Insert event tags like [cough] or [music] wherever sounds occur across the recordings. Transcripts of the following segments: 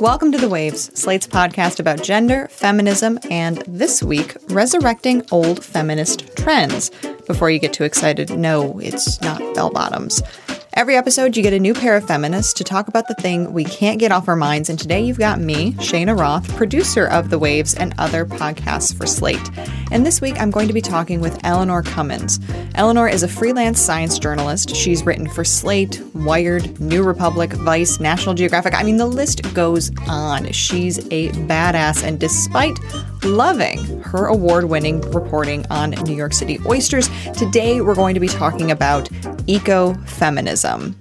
Welcome to The Waves, Slate's podcast about gender, feminism, and this week, resurrecting old feminist trends. Before you get too excited, no, it's not bell bottoms. Every episode, you get a new pair of feminists to talk about the thing we can't get off our minds. And today, you've got me, Cheyna Roth, producer of The Waves and other podcasts for Slate. And this week, I'm going to be talking with Eleanor Cummins. Eleanor is a freelance science journalist. She's written for Slate, Wired, New Republic, Vice, National Geographic. I mean, the list goes on. She's a badass. And despite loving her award winning reporting on New York City oysters, today we're going to be talking about ecofeminism.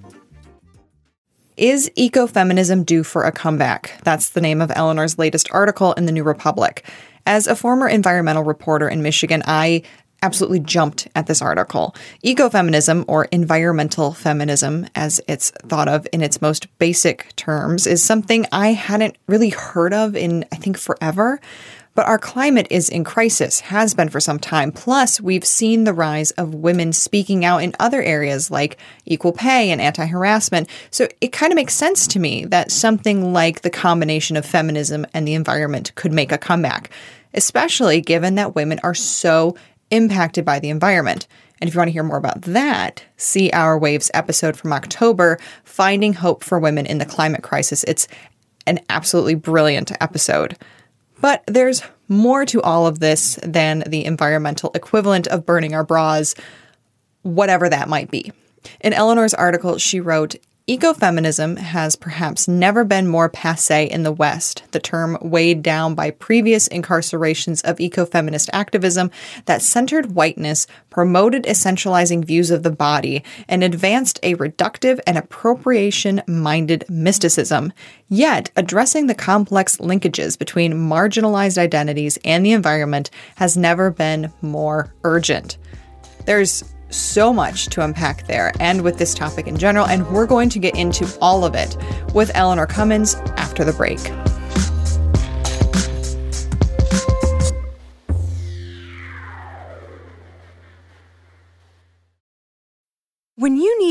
Is ecofeminism due for a comeback? That's the name of Eleanor's latest article in the New Republic. As a former environmental reporter in Michigan, I absolutely jumped at this article. Ecofeminism, or environmental feminism, as it's thought of in its most basic terms, is something I hadn't really heard of in, I think, forever. But our climate is in crisis, has been for some time. Plus, we've seen the rise of women speaking out in other areas like equal pay and anti harassment. So it kind of makes sense to me that something like the combination of feminism and the environment could make a comeback, especially given that women are so impacted by the environment. And if you want to hear more about that, see our Waves episode from October, Finding Hope for Women in the Climate Crisis. It's an absolutely brilliant episode. But there's more to all of this than the environmental equivalent of burning our bras, whatever that might be. In Eleanor's article, she wrote Ecofeminism has perhaps never been more passe in the West, the term weighed down by previous incarcerations of ecofeminist activism that centered whiteness, promoted essentializing views of the body, and advanced a reductive and appropriation minded mysticism. Yet, addressing the complex linkages between marginalized identities and the environment has never been more urgent. There's so much to unpack there and with this topic in general, and we're going to get into all of it with Eleanor Cummins after the break.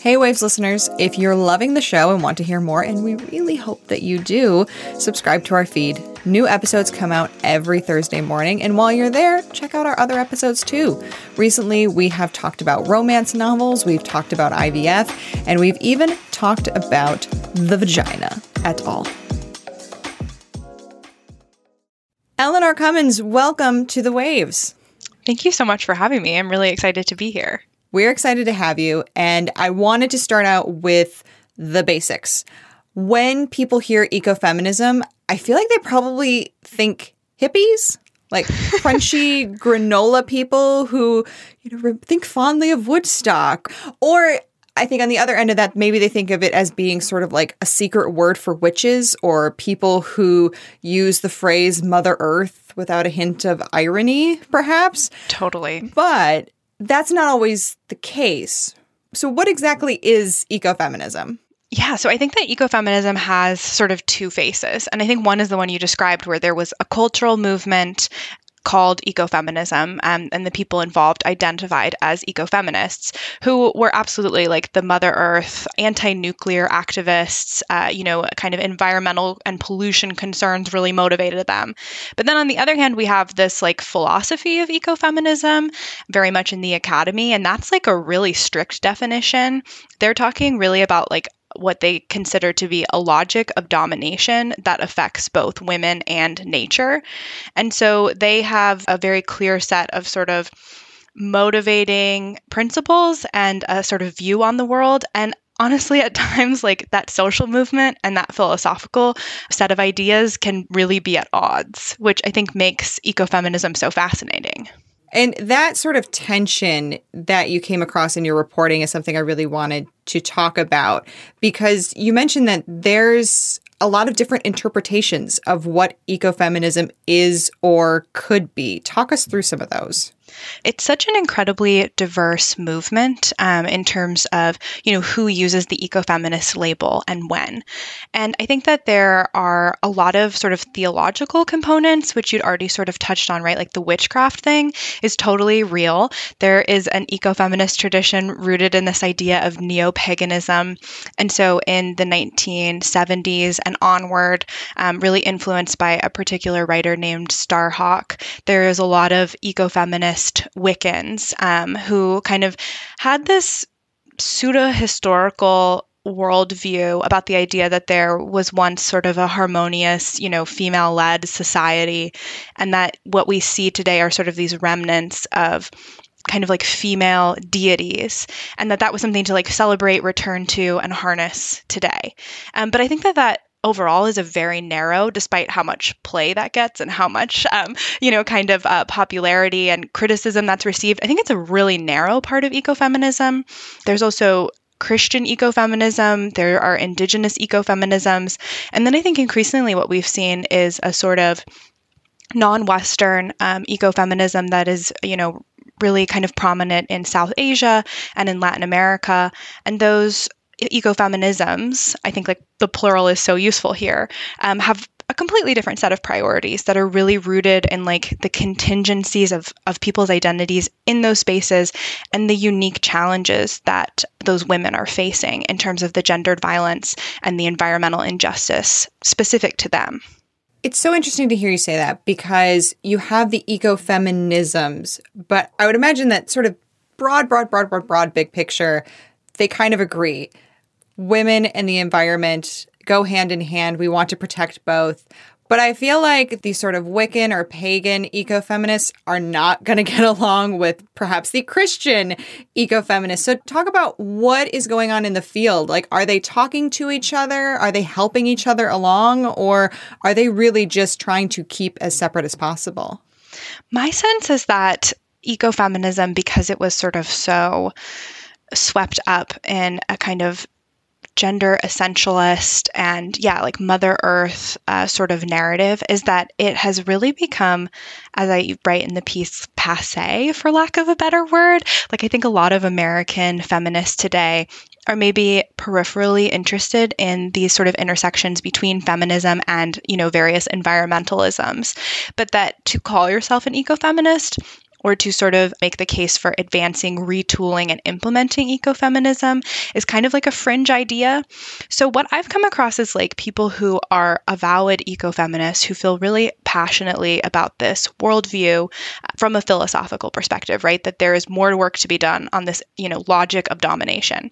Hey, Waves listeners, if you're loving the show and want to hear more, and we really hope that you do, subscribe to our feed. New episodes come out every Thursday morning, and while you're there, check out our other episodes too. Recently, we have talked about romance novels, we've talked about IVF, and we've even talked about the vagina at all. Eleanor Cummins, welcome to the Waves. Thank you so much for having me. I'm really excited to be here. We're excited to have you. And I wanted to start out with the basics. When people hear ecofeminism, I feel like they probably think hippies, like [laughs] crunchy granola people who, you know, think fondly of Woodstock. Or I think on the other end of that, maybe they think of it as being sort of like a secret word for witches or people who use the phrase Mother Earth without a hint of irony, perhaps. Totally. But that's not always the case. So, what exactly is ecofeminism? Yeah, so I think that ecofeminism has sort of two faces. And I think one is the one you described, where there was a cultural movement called ecofeminism, um, and the people involved identified as ecofeminists, who were absolutely like the Mother Earth, anti-nuclear activists. Uh, you know, kind of environmental and pollution concerns really motivated them. But then on the other hand, we have this like philosophy of ecofeminism, very much in the academy, and that's like a really strict definition. They're talking really about like what they consider to be a logic of domination that affects both women and nature. And so they have a very clear set of sort of motivating principles and a sort of view on the world. And honestly, at [laughs] times, like that social movement and that philosophical set of ideas can really be at odds, which I think makes ecofeminism so fascinating. And that sort of tension that you came across in your reporting is something I really wanted to talk about because you mentioned that there's a lot of different interpretations of what ecofeminism is or could be. Talk us through some of those. It's such an incredibly diverse movement um, in terms of you know who uses the ecofeminist label and when. And I think that there are a lot of sort of theological components, which you'd already sort of touched on, right? Like the witchcraft thing is totally real. There is an ecofeminist tradition rooted in this idea of neo paganism. And so in the 1970s and onward, um, really influenced by a particular writer named Starhawk, there is a lot of ecofeminist Wiccans um, who kind of had this pseudo historical worldview about the idea that there was once sort of a harmonious, you know, female led society, and that what we see today are sort of these remnants of kind of like female deities and that that was something to like celebrate return to and harness today. Um, but i think that that overall is a very narrow, despite how much play that gets and how much, um, you know, kind of uh, popularity and criticism that's received. I think it's a really narrow part of ecofeminism. There's also Christian ecofeminism, there are indigenous ecofeminisms. And then I think increasingly what we've seen is a sort of non Western um, ecofeminism that is, you know, really kind of prominent in South Asia and in Latin America. And those ecofeminisms, I think like the plural is so useful here, um, have a completely different set of priorities that are really rooted in like the contingencies of, of people's identities in those spaces and the unique challenges that those women are facing in terms of the gendered violence and the environmental injustice specific to them. It's so interesting to hear you say that because you have the ecofeminisms, but I would imagine that sort of broad, broad, broad, broad, broad, big picture, they kind of agree women and the environment go hand in hand. We want to protect both. But I feel like these sort of Wiccan or pagan ecofeminists are not [laughs] going to get along with perhaps the Christian ecofeminists. So, talk about what is going on in the field. Like, are they talking to each other? Are they helping each other along? Or are they really just trying to keep as separate as possible? My sense is that ecofeminism, because it was sort of so swept up in a kind of gender essentialist and yeah like mother earth uh, sort of narrative is that it has really become as i write in the piece passe for lack of a better word. Like i think a lot of american feminists today are maybe peripherally interested in these sort of intersections between feminism and you know various environmentalisms. But that to call yourself an ecofeminist or to sort of make the case for advancing, retooling, and implementing ecofeminism is kind of like a fringe idea. So, what I've come across is like people who are avowed ecofeminists who feel really passionately about this worldview uh, from a philosophical perspective, right? That there is more work to be done on this, you know, logic of domination.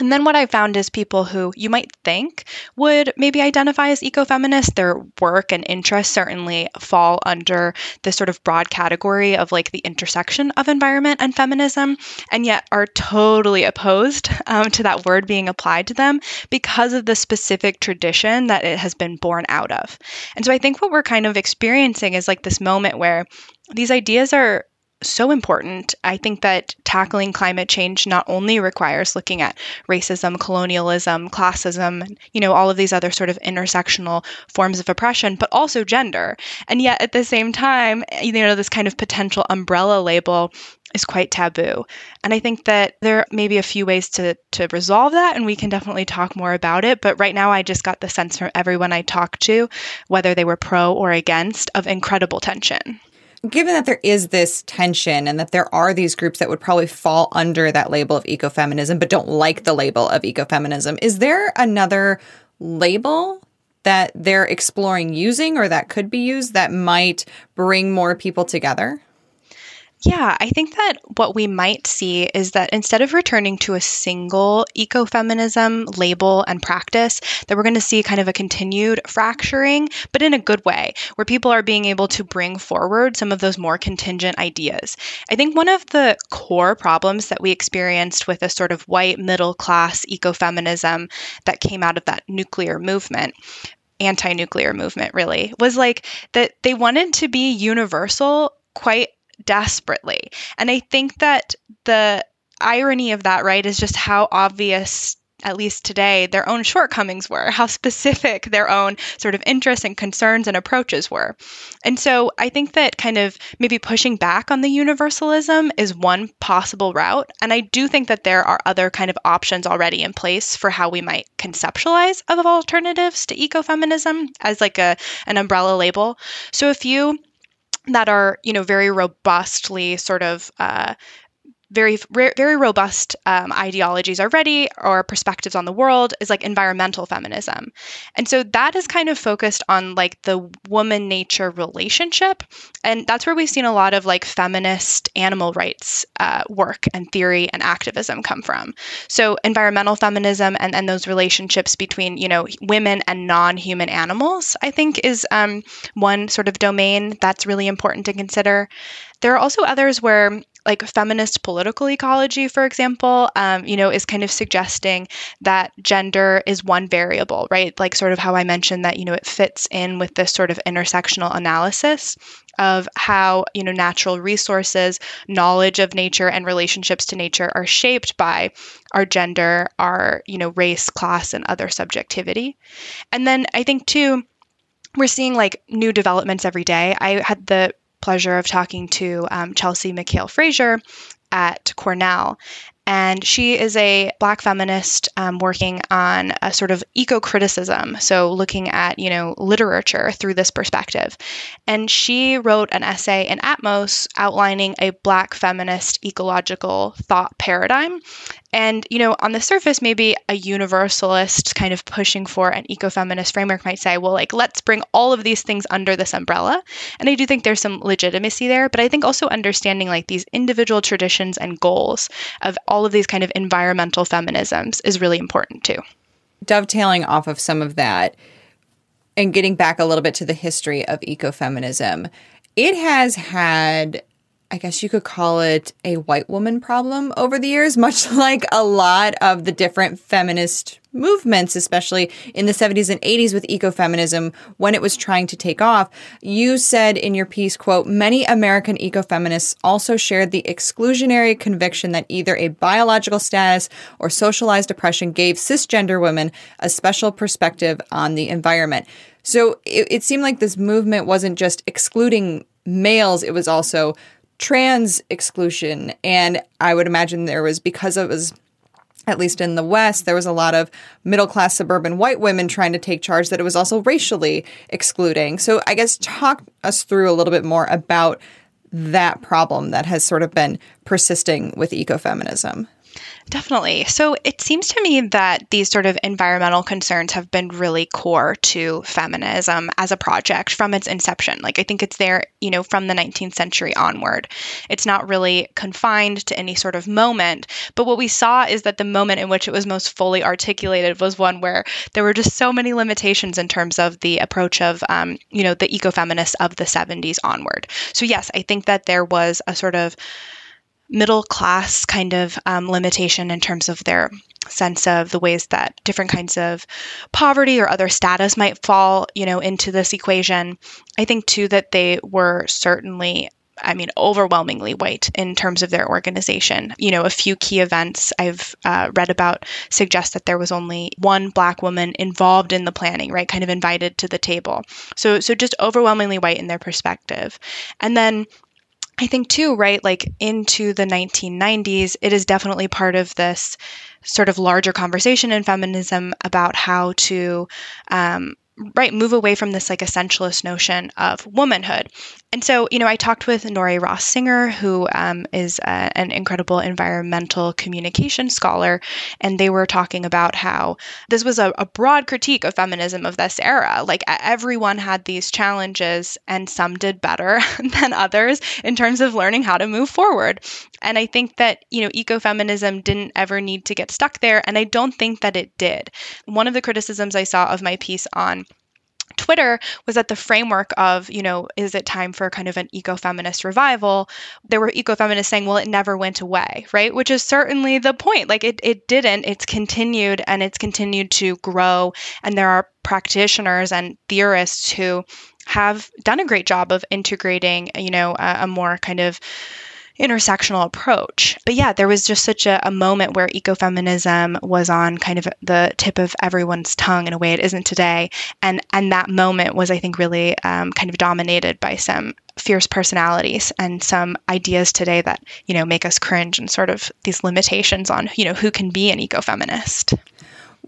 And then what I found is people who you might think would maybe identify as ecofeminist, their work and interests certainly fall under this sort of broad category of like the intersection of environment and feminism, and yet are totally opposed um, to that word being applied to them because of the specific tradition that it has been born out of. And so I think what we're kind of experiencing is like this moment where these ideas are so important. I think that tackling climate change not only requires looking at racism, colonialism, classism, you know, all of these other sort of intersectional forms of oppression, but also gender. And yet at the same time, you know, this kind of potential umbrella label is quite taboo. And I think that there may be a few ways to, to resolve that, and we can definitely talk more about it. But right now, I just got the sense from everyone I talked to, whether they were pro or against, of incredible tension given that there is this tension and that there are these groups that would probably fall under that label of ecofeminism but don't like the label of ecofeminism, is there another label that they're exploring using or that could be used that might bring more people together? Yeah, I think that what we might see is that instead of returning to a single ecofeminism label and practice, that we're going to see kind of a continued fracturing, but in a good way, where people are being able to bring forward some of those more contingent ideas. I think one of the core problems that we experienced with a sort of white middle class ecofeminism that came out of that nuclear movement anti-nuclear movement really was like that they wanted to be universal quite desperately. And I think that the irony of that, right, is just how obvious at least today, their own shortcomings were, how specific [laughs] their own sort of interests and concerns and approaches were. And so I think that kind of maybe pushing back on the universalism is one possible route. And I do think that there are other kind of options already in place for how we might conceptualize of alternatives to ecofeminism as like a an umbrella label. So a few that are you know very robustly sort of uh, very very robust um, ideologies already or perspectives on the world is like environmental feminism. And so that is kind of focused on like the woman nature relationship. And that's where we've seen a lot of like feminist animal rights uh, work and theory and activism come from. So environmental feminism and, and those relationships between you know women and non-human animals i think is um, one sort of domain that's really important to consider. There are also others where like feminist political ecology, for example, um, you know, is kind of suggesting that gender is one variable, right? Like sort of how I mentioned that, you know, it fits in with this sort of intersectional analysis of how you know natural resources knowledge of nature and relationships to nature are shaped by our gender our you know race class and other subjectivity and then i think too we're seeing like new developments every day i had the pleasure of talking to um, Chelsea Mikael Frazier at Cornell. And she is a black feminist um, working on a sort of eco criticism. So, looking at, you know, literature through this perspective. And she wrote an essay in Atmos outlining a black feminist ecological thought paradigm. And, you know, on the surface, maybe a universalist kind of pushing for an ecofeminist framework might say, well, like, let's bring all of these things under this umbrella. And I do think there's some legitimacy there, but I think also understanding like these individual traditions and goals of all of these kind of environmental feminisms is really important too. Dovetailing off of some of that and getting back a little bit to the history of ecofeminism, it has had I guess you could call it a white woman problem over the years, [laughs] much like a lot of the different feminist movements, especially in the 70s and 80s with ecofeminism when it was trying to take off. You said in your piece, quote, many American ecofeminists also shared the exclusionary conviction that either a biological status or socialized oppression gave cisgender women a special perspective on the environment. So it, it seemed like this movement wasn't just excluding males, it was also trans exclusion. And I would imagine there was, because it was at least in the West, there was a lot of middle class suburban white women trying to take charge that it was also racially excluding. So, I guess talk us through a little bit more about that problem that has sort of been persisting with ecofeminism. Definitely. So it seems to me that these sort of environmental concerns have been really core to feminism as a project from its inception. Like I think it's there, you know, from the 19th century onward. It's not really confined to any sort of moment, but what we saw is that the moment in which it was most fully articulated was one where there were just so many limitations in terms of the approach of, um, you know, the ecofeminists of the 70s onward. So yes, I think that there was a sort of middle class kind of um, limitation in terms of their sense of the ways that different kinds of poverty or other status might fall, you know, into this equation. I think too that they were certainly I mean, overwhelmingly white in terms of their organization. You know, a few key events I've uh, read about suggest that there was only one black woman involved in the planning, right? Kind of invited to the table. So, so just overwhelmingly white in their perspective. And then I think too, right, like into the 1990s, it is definitely part of this sort of larger conversation in feminism about how to um, right move away from this like essentialist notion of womanhood and so you know i talked with Nori Ross Singer who um, is a, an incredible environmental communication scholar and they were talking about how this was a, a broad critique of feminism of this era. Like everyone had these challenges and some did better [laughs] than others in terms of learning how to move forward. And i think that you know ecofeminism didn't ever need to get stuck there and i don't think that it did. One of the criticisms i saw of my piece on Twitter was at the framework of, you know, is it time for kind of an ecofeminist revival? There were ecofeminists saying, well, it never went away, right? Which is certainly the point. Like it, it didn't, it's continued and it's continued to grow. And there are practitioners and theorists who have done a great job of integrating, you know, a, a more kind of intersectional approach. But yeah, there was just such a, a, moment where ecofeminism was on kind of the tip of everyone's tongue in a way it isn't today, and and that moment was, I think, really um, kind of dominated by some fierce personalities and some ideas today that you know make us cringe and sort of these limitations on you know who can be an ecofeminist.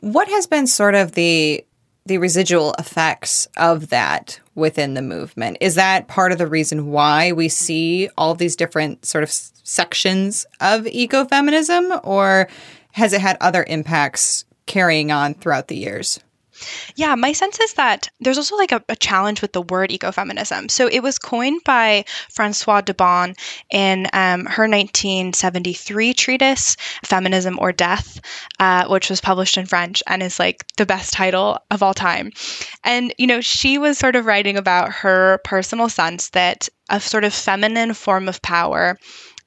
What has been sort of the the residual effects of that within the movement. Is that part of the reason why we see all these different sort of sections of ecofeminism, or has it had other impacts carrying on throughout the years? Yeah, my sense is that there's also like a, a, challenge with the word ecofeminism. So it was coined by Francoise d'Eaubonne in um, her 1973 treatise, Feminism or Death, uh, which was published in French and is like the best title of all time. And, you know, she was sort of writing about her personal sense that a sort of feminine form of power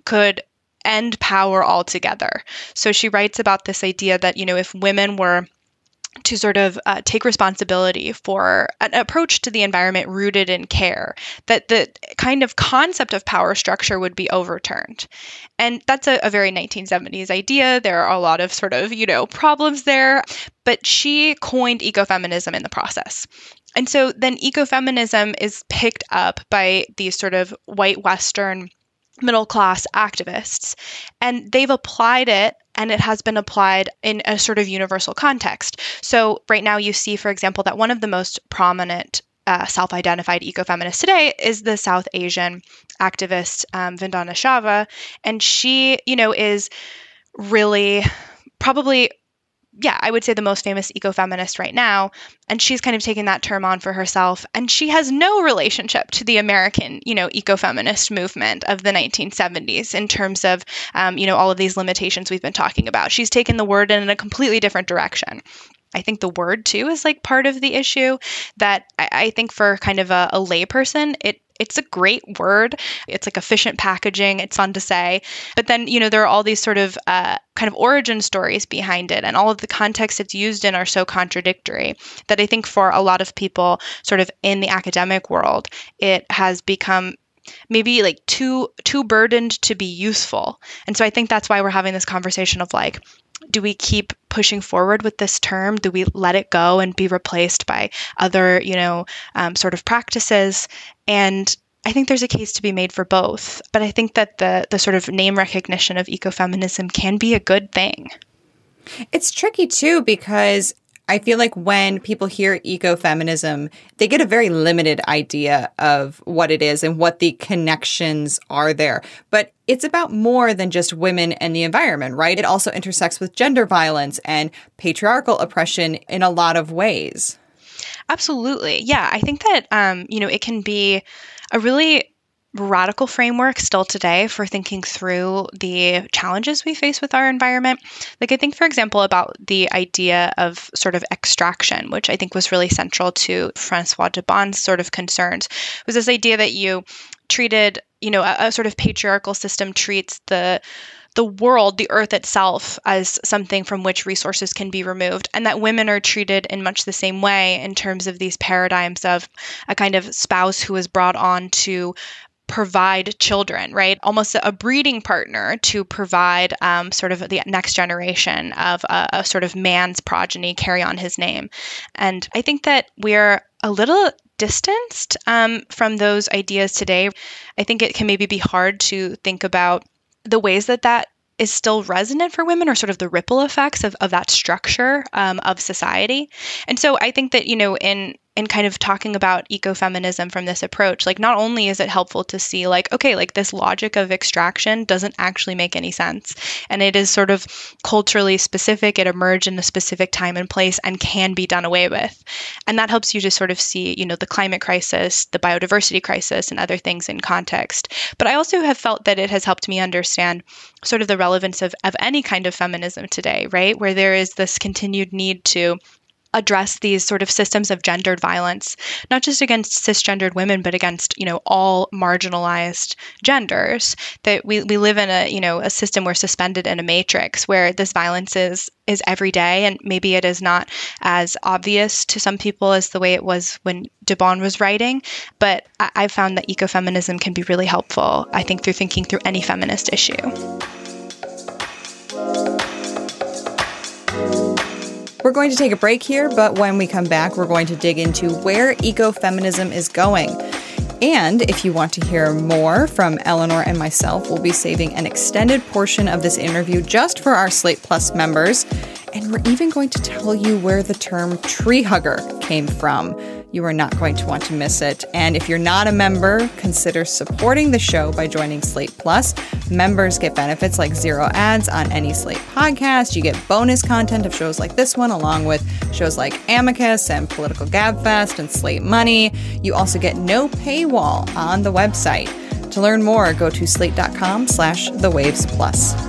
could end power altogether. So she writes about this idea that, you know, if women were to sort of uh, take responsibility for an approach to the environment rooted in care, that the kind of concept of power structure would be overturned. And that's a, a very 1970s idea. There are a lot of sort of, you know, problems there, but she coined ecofeminism in the process. And so then ecofeminism is picked up by these sort of white Western middle class activists. And they've applied it and it has been applied in a sort of universal context. So, right now, you see, for example, that one of the most prominent uh, self identified ecofeminists today is the South Asian activist um, Vandana Shiva. And she, you know, is really probably yeah, I would say the most famous ecofeminist right now. And she's kind of taken that term on for herself. And she has no relationship to the American, you know, ecofeminist movement of the 1970s in terms of, um, you know, all of these limitations we've been talking about. She's taken the word in a completely different direction. I think the word too is like part of the issue that I, I think for kind of a, a layperson, it it's a great word. It's like efficient packaging. It's fun to say. But then, you know, there are all these sort of uh, kind of origin stories behind it, and all of the context it's used in are so contradictory that I think for a lot of people, sort of in the academic world, it has become maybe like too too burdened to be useful. And so I think that's why we're having this conversation of like do we keep pushing forward with this term? Do we let it go and be replaced by other, you know, um, sort of practices? And I think there's a case to be made for both. But I think that the the sort of name recognition of ecofeminism can be a good thing. It's tricky too because I feel like when people hear ecofeminism, they get a very limited idea of what it is and what the connections are there. But it's about more than just women and the environment, right? It also intersects with gender violence and patriarchal oppression in a lot of ways. Absolutely. Yeah. I think that, um, you know, it can be a really radical framework still today for thinking through the challenges we face with our environment. Like, I think, for example, about the idea of sort of extraction, which I think was really central to Francois d'Eaubonne's sort of concerns, It was this idea that you treated, you know, a, a sort of patriarchal system treats the the world, the earth itself, as something from which resources can be removed, and that women are treated in much the same way in terms of these paradigms of a kind of spouse who is brought on to provide children, right? Almost a breeding partner to provide um, sort of the next generation of a, a sort of man's progeny carry on his name. And I think that we're a little distanced um, from those ideas today. I think it can maybe be hard to think about the ways that that is still resonant for women or sort of the ripple effects of, of that structure um, of society. And so I think that, you know, in in kind of talking about ecofeminism from this approach, like not only is it helpful to see like, okay, like this logic of extraction doesn't actually make any sense. And it is sort of culturally specific. It emerged in a specific time and place and can be done away with. And that helps you to sort of see, you know, the climate crisis, the biodiversity crisis, and other things in context. But I also have felt that it has helped me understand sort of the relevance of, of any kind of feminism today, right? Where there is this continued need to address these sort of systems of gendered violence not just against cisgendered women but against you know all marginalized genders that we, we live in a you know a system we're suspended in a matrix where this violence is is every day and maybe it is not as obvious to some people as the way it was when d'Eaubonne was writing but I, i've found that ecofeminism can be really helpful i think through thinking through any feminist issue We're going to take a break here, but when we come back, we're going to dig into where ecofeminism is going. And if you want to hear more from Eleanor and myself, we'll be saving an extended portion of this interview just for our Slate Plus members. And we're even going to tell you where the term tree hugger came from. You are not going to want to miss it. And if you're not a member, consider supporting the show by joining Slate Plus. Members get benefits like zero ads on any Slate podcast. You get bonus content of shows like this one, along with shows like Amicus and Political Gabfest and Slate Money. You also get no paywall on the website. To learn more, go to slate.com slash the waves plus.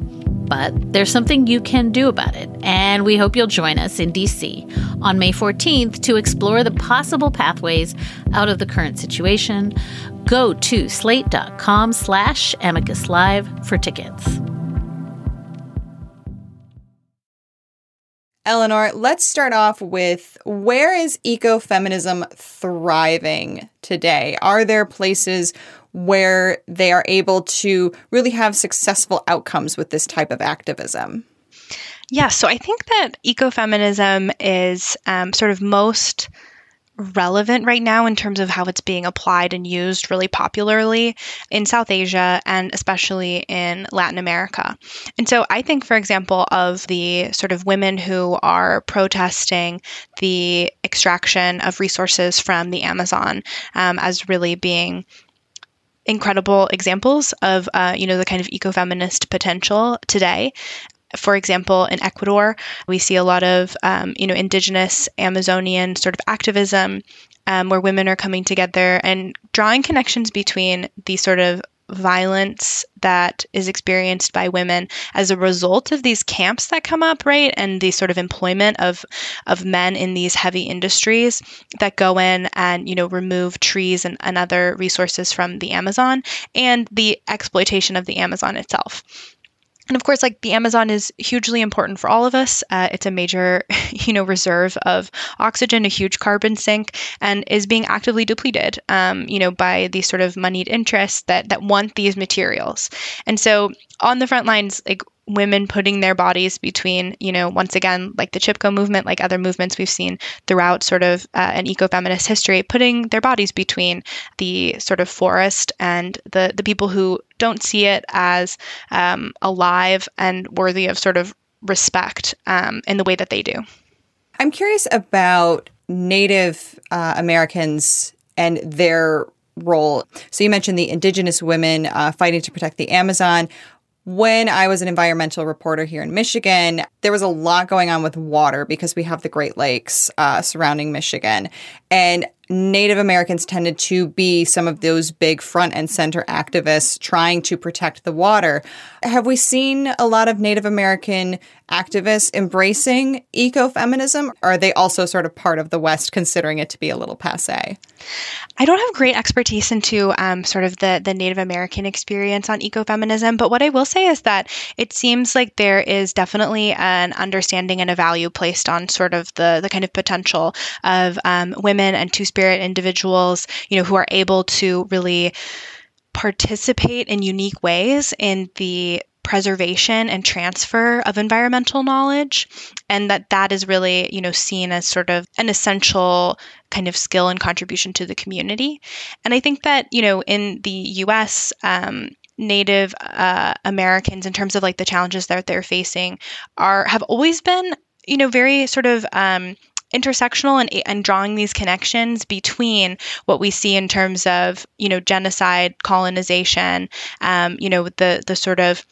But there's something you can do about it, and we hope you'll join us in DC on May 14th to explore the possible pathways out of the current situation. Go to slate.com slash amicus live for tickets. Eleanor, let's start off with where is ecofeminism thriving today? Are there places where they are able to really have successful outcomes with this type of activism? Yeah, so I think that ecofeminism is um, sort of most relevant right now in terms of how it's being applied and used really popularly in South Asia and especially in Latin America. And so I think, for example, of the sort of women who are protesting the extraction of resources from the Amazon um, as really being incredible examples of uh, you know the kind of ecofeminist potential today. For example, in Ecuador, we see a lot of um, you know indigenous Amazonian sort of activism, um, where women are coming together and drawing connections between the sort of violence that is experienced by women as a result of these camps that come up right? And the sort of employment of of men in these heavy industries that go in and you know remove trees and, and other resources from the amazon and the exploitation of the amazon itself and of course, like the Amazon is hugely important for all of us. Uh, it's a major, [laughs] you know, reserve of oxygen, a huge carbon sink, and is being actively depleted, um, you know, by these sort of moneyed interests that that want these materials. And so, on the front lines, like women putting their bodies between, you know, once again, like the Chipko movement, like other movements we've seen throughout sort of uh, an ecofeminist history, putting their bodies between the sort of forest and the the people who don't see it as um, alive and worthy of sort of respect um, in the way that they do. I'm curious about Native uh, Americans and their role. So you mentioned the indigenous women uh, fighting to protect the Amazon. When I was an environmental reporter here in Michigan, there was a lot going on with water because we have the Great Lakes uh, surrounding Michigan. And Native Americans tended to be some of those big front and center activists trying to protect the water. Have we seen a lot of Native American activists embracing ecofeminism? Or are they also sort of part of the West, considering it to be a little passe? I don't have great expertise into um, sort of the the Native American experience on ecofeminism, but what I will say is that it seems like there is definitely an understanding and a value placed on sort of the the kind of potential of um, women and two spirit individuals, you know, who are able to really participate in unique ways in the preservation and transfer of environmental knowledge and that that is really you know seen as sort of an essential kind of skill and contribution to the community. And i think that you know in the us um, native uh, americans in terms of like the challenges that they're facing are have always been you know very sort of um, intersectional and, and drawing these connections between what we see in terms of you know genocide colonization um, you know the the sort of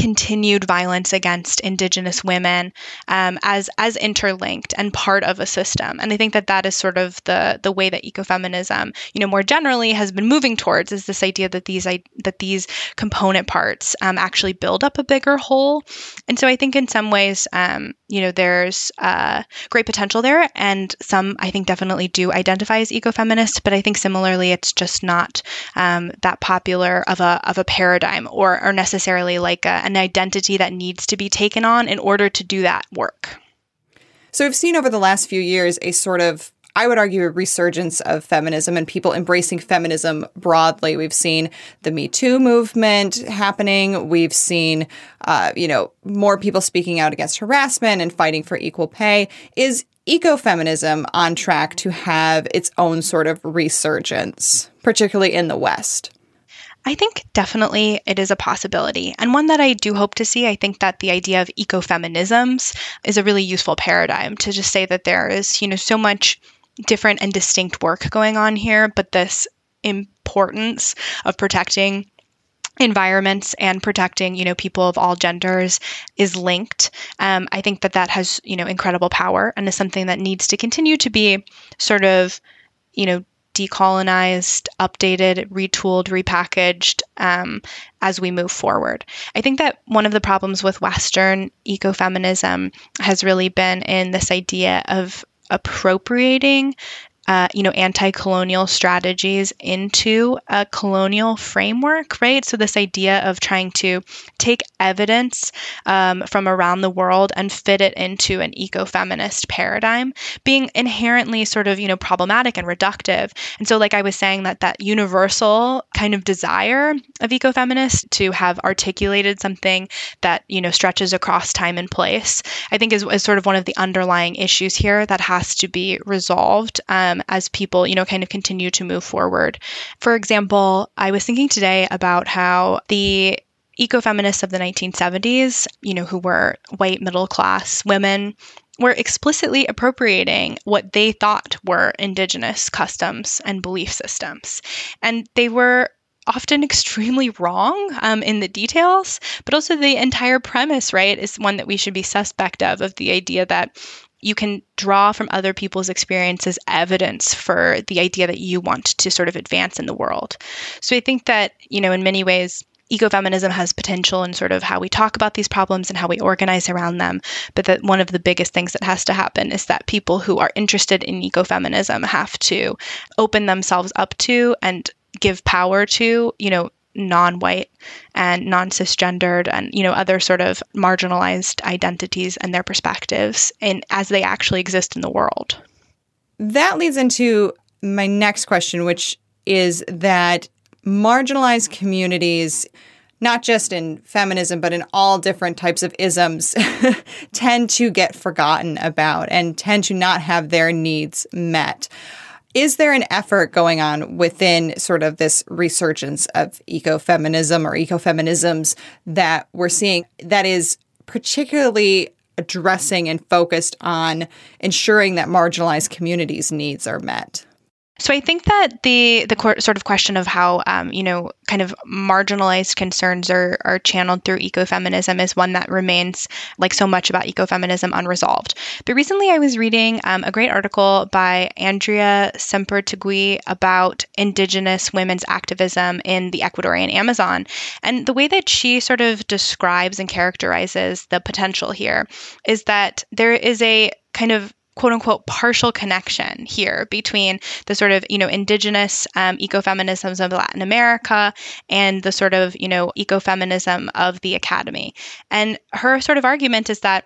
continued violence against Indigenous women um, as as interlinked and part of a system. And I think that that is sort of the the way that ecofeminism, you know, more generally has been moving towards is this idea that these that these component parts um, actually build up a bigger whole. And so I think in some ways, um, you know, there's uh, great potential there, and some I think definitely do identify as ecofeminist. But I think similarly, it's just not um, that popular of a of a paradigm or or necessarily like a, an identity that needs to be taken on in order to do that work. So we've seen over the last few years a sort of I would argue a resurgence of feminism and people embracing feminism broadly. We've seen the Me Too movement happening. We've seen, uh, you know, more people speaking out against harassment and fighting for equal pay. Is ecofeminism on track to have its own sort of resurgence, particularly in the West? I think definitely it is a possibility, and one that I do hope to see. I think that the idea of ecofeminisms is a really useful paradigm to just say that there is, you know, so much different and distinct work going on here, but this importance of protecting environments and protecting you know people of all genders is linked um, i think that that has you know incredible power and is something that needs to continue to be sort of you know decolonized, updated, retooled, repackaged um, as we move forward. I think that one of the problems with Western ecofeminism has really been in this idea of appropriating uh, you know, anti-colonial strategies into a colonial framework, right? So this idea of trying to take evidence um, from around the world and fit it into an eco-feminist paradigm, being inherently sort of you know problematic and reductive. And so, like I was saying, that that universal kind of desire of eco-feminists to have articulated something that you know stretches across time and place, I think is, is sort of one of the underlying issues here that has to be resolved. Um, as people, you know, kind of continue to move forward. For example, I was thinking today about how the ecofeminists of the 1970s, you know, who were white middle class women, were explicitly appropriating what they thought were indigenous customs and belief systems. And they were often [laughs] extremely wrong um, in the details, but also the entire premise, right, is one that we should be suspect of, of the idea that you can draw from other people's experiences evidence for the idea that you want to sort of advance in the world. So I think that, you know, in many ways, ecofeminism has potential in sort of how we talk about these problems and how we organize around them. But that one of the biggest things that has to happen is that people who are interested in ecofeminism have to open themselves up to and give power to, you know, non-white and non-cisgendered and you know other sort of marginalized identities and their perspectives and as they actually exist in the world that leads into my next question which is that marginalized communities not just in feminism, but in all different types of isms, [laughs] tend to get forgotten about and tend to not have their needs met. Is there an effort going on within sort of this resurgence of ecofeminism or ecofeminisms that we're seeing that is particularly addressing and focused on ensuring that marginalized communities' needs are met? So I think that the the sort of question of how um, you know kind of marginalized concerns are are channeled through ecofeminism is one that remains like so much about ecofeminism unresolved. But recently I was reading um, a great article by Andrea Sempertegui about indigenous women's activism in the Ecuadorian Amazon, and the way that she sort of describes and characterizes the potential here is that there is a kind of quote unquote partial connection here between the sort of you know indigenous um, ecofeminisms of Latin America and the sort of you know ecofeminism of the academy. And her sort of argument is that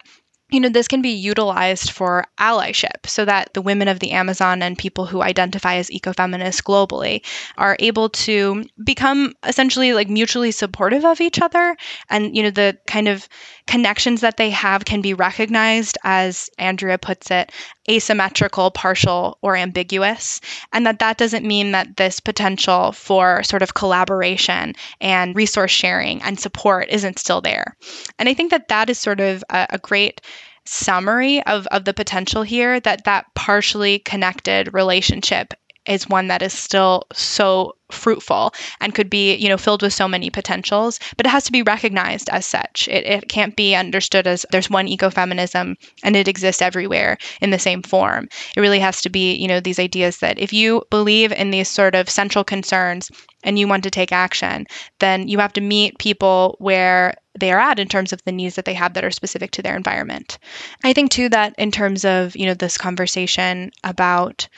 you know, this can be utilized for allyship so that the women of the Amazon and people who identify as ecofeminists globally are able to become essentially like mutually supportive of each other. And, you know, the kind of connections that they have can be recognized as Andrea puts it, asymmetrical, partial, or ambiguous. And that that doesn't mean that this potential for sort of collaboration and resource sharing and support isn't still there. And I think that that is sort of a, a great summary of, of the potential here that that partially connected relationship is one that is still so fruitful and could be, you know, filled with so many potentials, but it has to be recognized as such. It, it can't be understood as there's one ecofeminism and it exists everywhere in the same form. It really has to be, you know, these ideas that if you believe in these sort of central concerns and you want to take action, then you have to meet people where they are at in terms of the needs that they have that are specific to their environment. I think too that in terms of, you know, this conversation about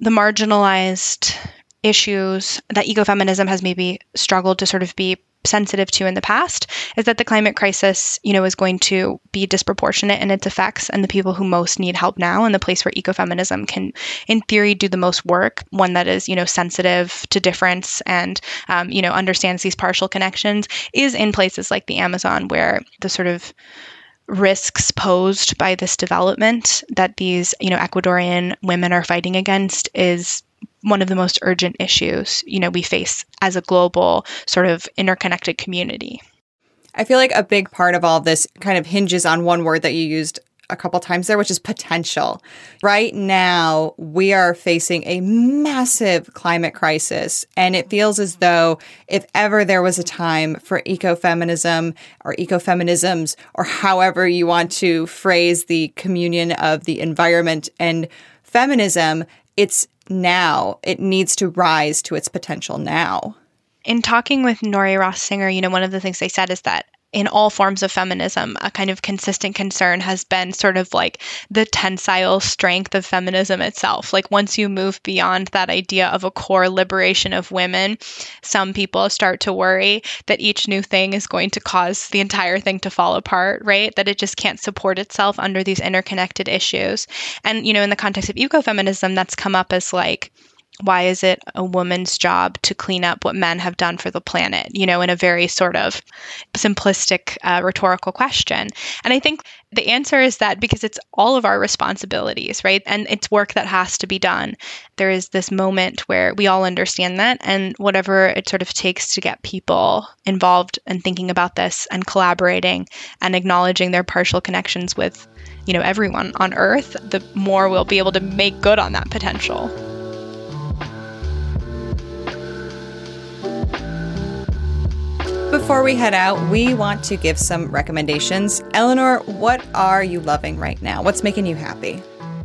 the marginalized issues that ecofeminism has maybe struggled to sort of be sensitive to in the past is that the climate crisis, you know, is going to be disproportionate in its effects and the people who most need help now and the place where ecofeminism can, in theory, do the most work, one that is, you know, sensitive to difference and, um, you know, understands these partial connections, is in places like the Amazon where the sort of risks posed by this development that these, you know, Ecuadorian women are fighting against is one of the most urgent issues, you know, we face as a global sort of interconnected community. I feel like a big part of all this kind of hinges on one word that you used a couple times there, which is potential. Right now, we are facing a massive climate crisis, and it feels as though if ever there was a time for ecofeminism or ecofeminisms, or however you want to phrase the communion of the environment and feminism, it's now. It needs to rise to its potential now in talking with Nori Ross Singer, you know, one of the things they said is that in all forms of feminism, a kind of consistent concern has been sort of like the tensile strength of feminism itself. Like, once you move beyond that idea of a core liberation of women, some people start to worry that each new thing is going to cause the entire thing to fall apart, right? That it just can't support itself under these interconnected issues. And, you know, in the context of ecofeminism, that's come up as like, why is it a woman's job to clean up what men have done for the planet? You know, in a very sort of simplistic uh, rhetorical question. And I think the answer is that because it's all of our responsibilities, right? And it's work that has to be done. There is this moment where we all understand that, and whatever it sort of takes to get people involved and thinking about this and collaborating and acknowledging their partial connections with, you know, everyone on Earth, the more we'll be able to make good on that potential. Before we head out, we want to give some recommendations. Eleanor, what are you loving right now? What's making you happy?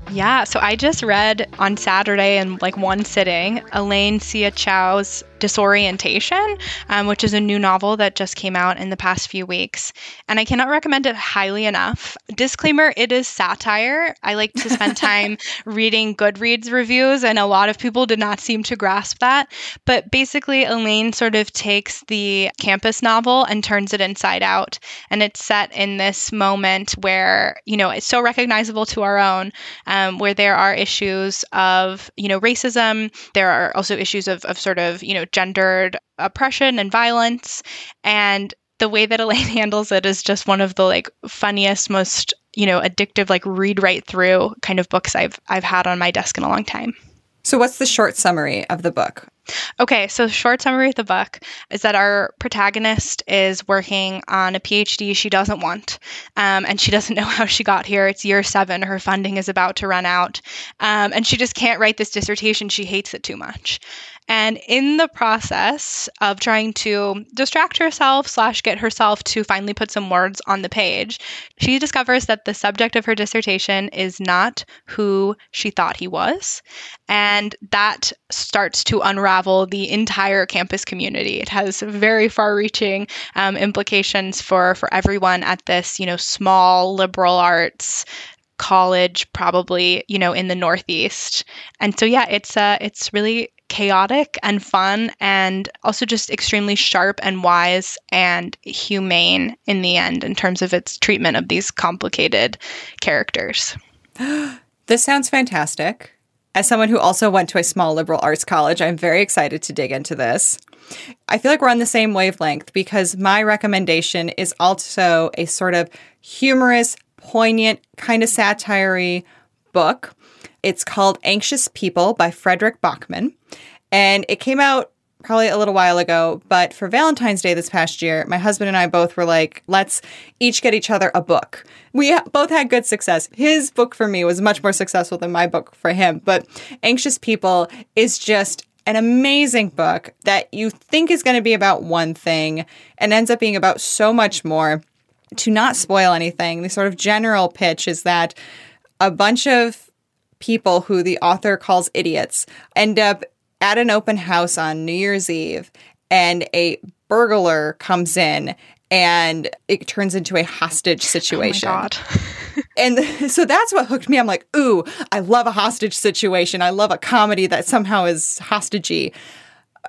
Yeah, so I just read on Saturday in like one sitting Elaine Hsieh Chou's Disorientation, um, which is a new novel that just came out in the past few weeks. And I cannot recommend it highly enough. Disclaimer it is satire. I like to spend [laughs] time reading Goodreads reviews, and a lot of people did not seem to grasp that. But basically, Elaine sort of takes the campus novel and turns it inside out. And it's set in this moment where, you know, it's so recognizable to our own, um, where there are issues of, you know, racism. There are also issues of, of sort of, you know, gendered oppression and violence. And the way that [laughs] Elaine handles it is just one of the like funniest, most you know addictive like read right through kind of books I've I've had on my desk in a long time. So, what's the short summary of the book? Okay, so short summary of the book is that our protagonist is working on a PhD she doesn't want, um, and she doesn't [laughs] know how she got here. It's year seven; her funding is about to run out, um, and she just can't write this dissertation. She hates it too much. And in the process of trying to distract herself slash get herself to finally put some words on the page, she discovers that the subject of her dissertation is not who she thought he was. And that starts to unravel the entire campus community. It has very far-reaching um, implications for for everyone at this, you know, small liberal arts college probably you know in the northeast and so yeah it's uh it's really chaotic and fun and also just extremely sharp and wise and humane in the end in terms of its treatment of these complicated characters. [gasps] This sounds fantastic. As someone who also went to a small liberal arts college, I'm very excited to dig into this. I feel like we're on the same wavelength because my recommendation is also a sort of humorous, poignant, kind of satire book it's called Anxious People by Fredrik Backman. And it came out probably a little while ago, but for Valentine's Day this past year, my husband and I both were like, let's each get each other a book. We both had good success. His book for me was much more successful than my book for him, but Anxious People is just an amazing book that you think is going to be about one thing and ends up being about so much more. To not spoil anything, the sort of general pitch is that a bunch of people who the author calls idiots end up at an open house on New Year's Eve and a burglar comes in and it turns into a hostage oh situation. Oh [laughs] and so that's what hooked me. I'm like, ooh, I love a hostage situation. I love a comedy that somehow is hostagey.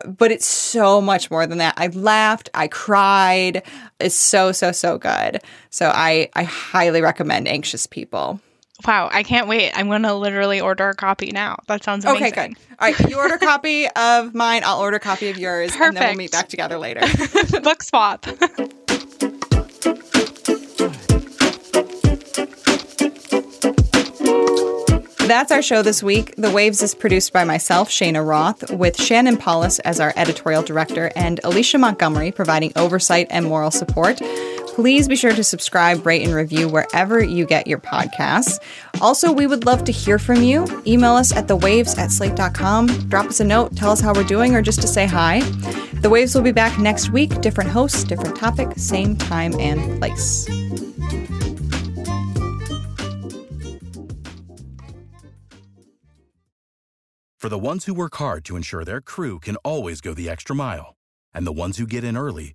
But it's so much more than that. I laughed, I cried. It's so, so, so good. So I, I highly recommend Anxious People. Wow, I can't wait. I'm going to literally order a copy now. That sounds amazing. Okay, good. All right, you order a [laughs] copy of mine, I'll order a copy of yours, Perfect. and then we'll meet back together later. [laughs] [laughs] Book swap. That's our show this week. The Waves is produced by myself, Cheyna Roth, with Shannon Paulus as our editorial director and Alicia Montgomery providing oversight and moral support. Please be sure to subscribe, rate, and review wherever you get your podcasts. Also, we would love to hear from you. Email us at thewaves at slate.com. Drop us a note, tell us how we're doing, or just to say hi. The Waves will be back next week. Different hosts, different topic, same time and place. For the ones who work hard to ensure their crew can always go the extra mile, and the ones who get in early